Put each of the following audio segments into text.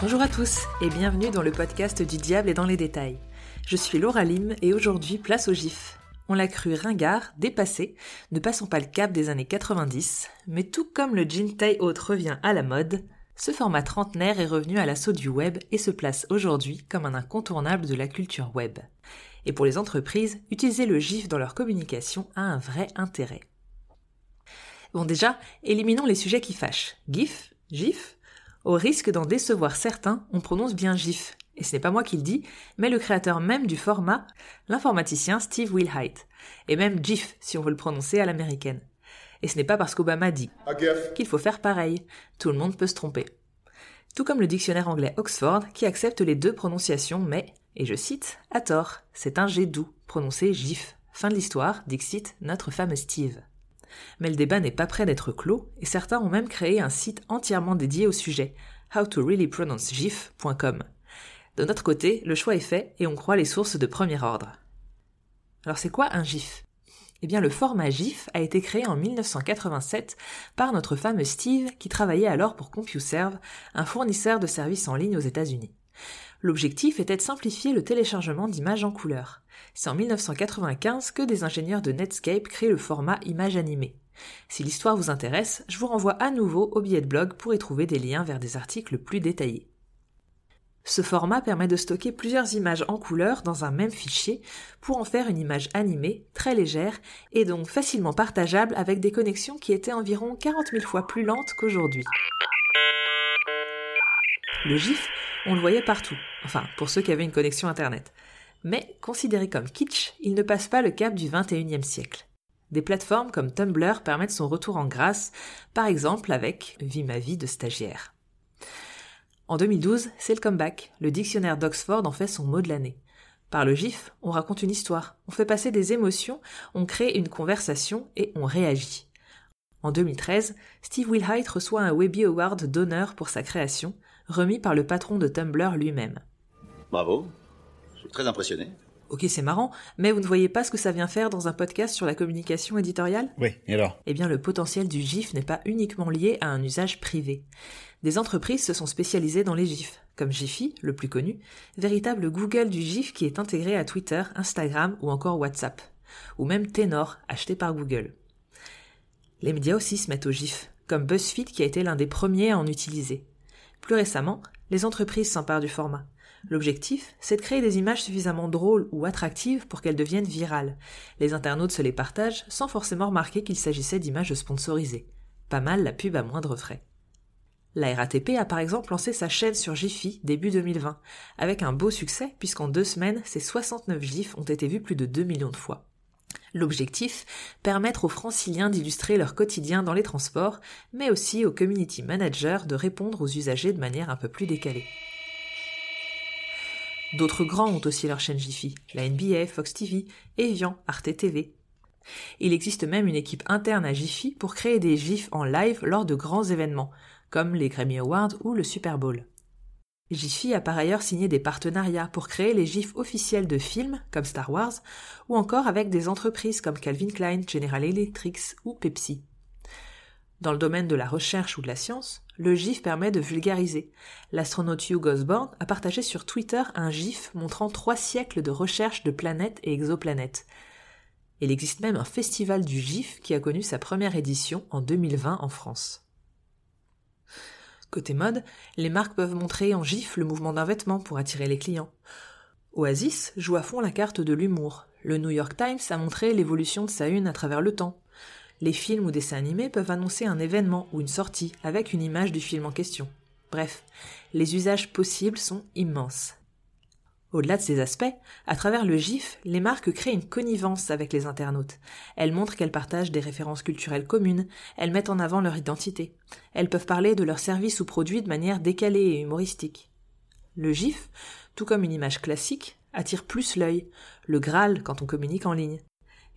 Bonjour à tous et bienvenue dans le podcast du diable et dans les détails. Je suis Laura Lim et aujourd'hui place au GIF. On l'a cru ringard, dépassé, ne passons pas le cap des années 90, mais tout comme le jean taille haute revient à la mode, ce format trentenaire est revenu à l'assaut du web et se place aujourd'hui comme un incontournable de la culture web. Et pour les entreprises, utiliser le GIF dans leur communication a un vrai intérêt. Bon déjà, éliminons les sujets qui fâchent. GIF GIF Au risque d'en décevoir certains, on prononce bien GIF. Et ce n'est pas moi qui le dis, mais le créateur même du format, l'informaticien Steve Wilhite. Et même GIF, si on veut le prononcer à l'américaine. Et ce n'est pas parce qu'Obama dit qu'il faut faire pareil. Tout le monde peut se tromper. Tout comme le dictionnaire anglais Oxford qui accepte les deux prononciations, mais, et je cite, à tort, c'est un G doux, prononcé GIF. Fin de l'histoire, dixit notre fameux Steve. Mais le débat n'est pas prêt d'être clos, et certains ont même créé un site entièrement dédié au sujet, howtoreallypronouncegif.com. De notre côté, le choix est fait et on croit les sources de premier ordre. Alors c'est quoi un GIF? Eh bien le format GIF a été créé en 1987 par notre fameux Steve qui travaillait alors pour CompuServe, un fournisseur de services en ligne aux États-Unis. L'objectif était de simplifier le téléchargement d'images en couleur. C'est en 1995 que des ingénieurs de Netscape créent le format image animée. Si l'histoire vous intéresse, je vous renvoie à nouveau au billet de blog pour y trouver des liens vers des articles plus détaillés. Ce format permet de stocker plusieurs images en couleur dans un même fichier pour en faire une image animée, très légère et donc facilement partageable avec des connexions qui étaient environ 40 000 fois plus lentes qu'aujourd'hui. Le GIF, on le voyait partout, enfin pour ceux qui avaient une connexion Internet. Mais considéré comme kitsch, il ne passe pas le cap du 21e siècle. Des plateformes comme Tumblr permettent son retour en grâce, par exemple avec Vie ma vie de stagiaire. En 2012, c'est le comeback. Le dictionnaire d'Oxford en fait son mot de l'année. Par le GIF, on raconte une histoire, on fait passer des émotions, on crée une conversation et on réagit. En 2013, Steve Wilhite reçoit un Webby Award d'honneur pour sa création, remis par le patron de Tumblr lui-même. Bravo, je suis très impressionné. Ok, c'est marrant, mais vous ne voyez pas ce que ça vient faire dans un podcast sur la communication éditoriale? Oui, et alors? Eh bien, le potentiel du GIF n'est pas uniquement lié à un usage privé. Des entreprises se sont spécialisées dans les GIFs, comme Jiffy, le plus connu, véritable Google du GIF qui est intégré à Twitter, Instagram ou encore WhatsApp, ou même Tenor, acheté par Google. Les médias aussi se mettent au GIF, comme BuzzFeed qui a été l'un des premiers à en utiliser. Plus récemment, les entreprises s'emparent du format. L'objectif, c'est de créer des images suffisamment drôles ou attractives pour qu'elles deviennent virales. Les internautes se les partagent sans forcément remarquer qu'il s'agissait d'images sponsorisées. Pas mal la pub à moindre frais. La RATP a par exemple lancé sa chaîne sur Jiffy début 2020, avec un beau succès puisqu'en deux semaines, ses 69 gifs ont été vus plus de 2 millions de fois. L'objectif, permettre aux franciliens d'illustrer leur quotidien dans les transports, mais aussi aux community managers de répondre aux usagers de manière un peu plus décalée. D'autres grands ont aussi leur chaîne Jiffy, la NBA, Fox TV, Evian, Arte TV. Il existe même une équipe interne à Jiffy pour créer des gifs en live lors de grands événements, comme les Grammy Awards ou le Super Bowl. Jiffy a par ailleurs signé des partenariats pour créer les gifs officiels de films comme Star Wars ou encore avec des entreprises comme Calvin Klein, General Electric ou Pepsi. Dans le domaine de la recherche ou de la science, le GIF permet de vulgariser. L'astronaute Hugh Osborne a partagé sur Twitter un GIF montrant trois siècles de recherche de planètes et exoplanètes. Il existe même un festival du GIF qui a connu sa première édition en 2020 en France. Côté mode, les marques peuvent montrer en GIF le mouvement d'un vêtement pour attirer les clients. Oasis joue à fond la carte de l'humour. Le New York Times a montré l'évolution de sa une à travers le temps les films ou dessins animés peuvent annoncer un événement ou une sortie avec une image du film en question. Bref, les usages possibles sont immenses. Au-delà de ces aspects, à travers le GIF, les marques créent une connivence avec les internautes. Elles montrent qu'elles partagent des références culturelles communes, elles mettent en avant leur identité. Elles peuvent parler de leurs services ou produits de manière décalée et humoristique. Le GIF, tout comme une image classique, attire plus l'œil, le Graal quand on communique en ligne.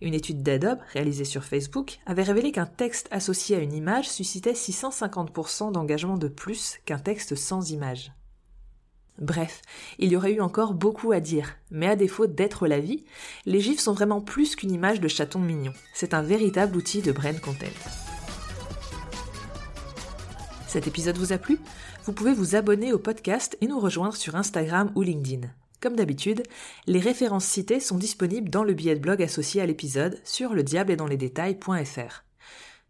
Une étude d'Adobe, réalisée sur Facebook, avait révélé qu'un texte associé à une image suscitait 650% d'engagement de plus qu'un texte sans image. Bref, il y aurait eu encore beaucoup à dire, mais à défaut d'être la vie, les gifs sont vraiment plus qu'une image de chaton mignon. C'est un véritable outil de brand content. Cet épisode vous a plu? Vous pouvez vous abonner au podcast et nous rejoindre sur Instagram ou LinkedIn. Comme d'habitude, les références citées sont disponibles dans le billet de blog associé à l'épisode sur le diable et dans les détails.fr.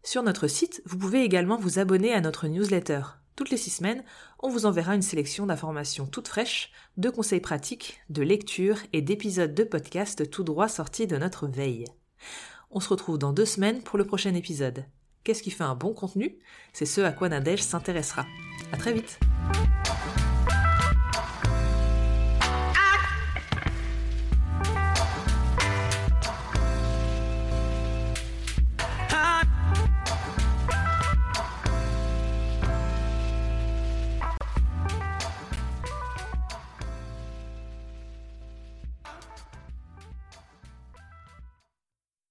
Sur notre site, vous pouvez également vous abonner à notre newsletter. Toutes les six semaines, on vous enverra une sélection d'informations toutes fraîches, de conseils pratiques, de lectures et d'épisodes de podcast tout droit sortis de notre veille. On se retrouve dans deux semaines pour le prochain épisode. Qu'est-ce qui fait un bon contenu? C'est ce à quoi Nadège s'intéressera. À très vite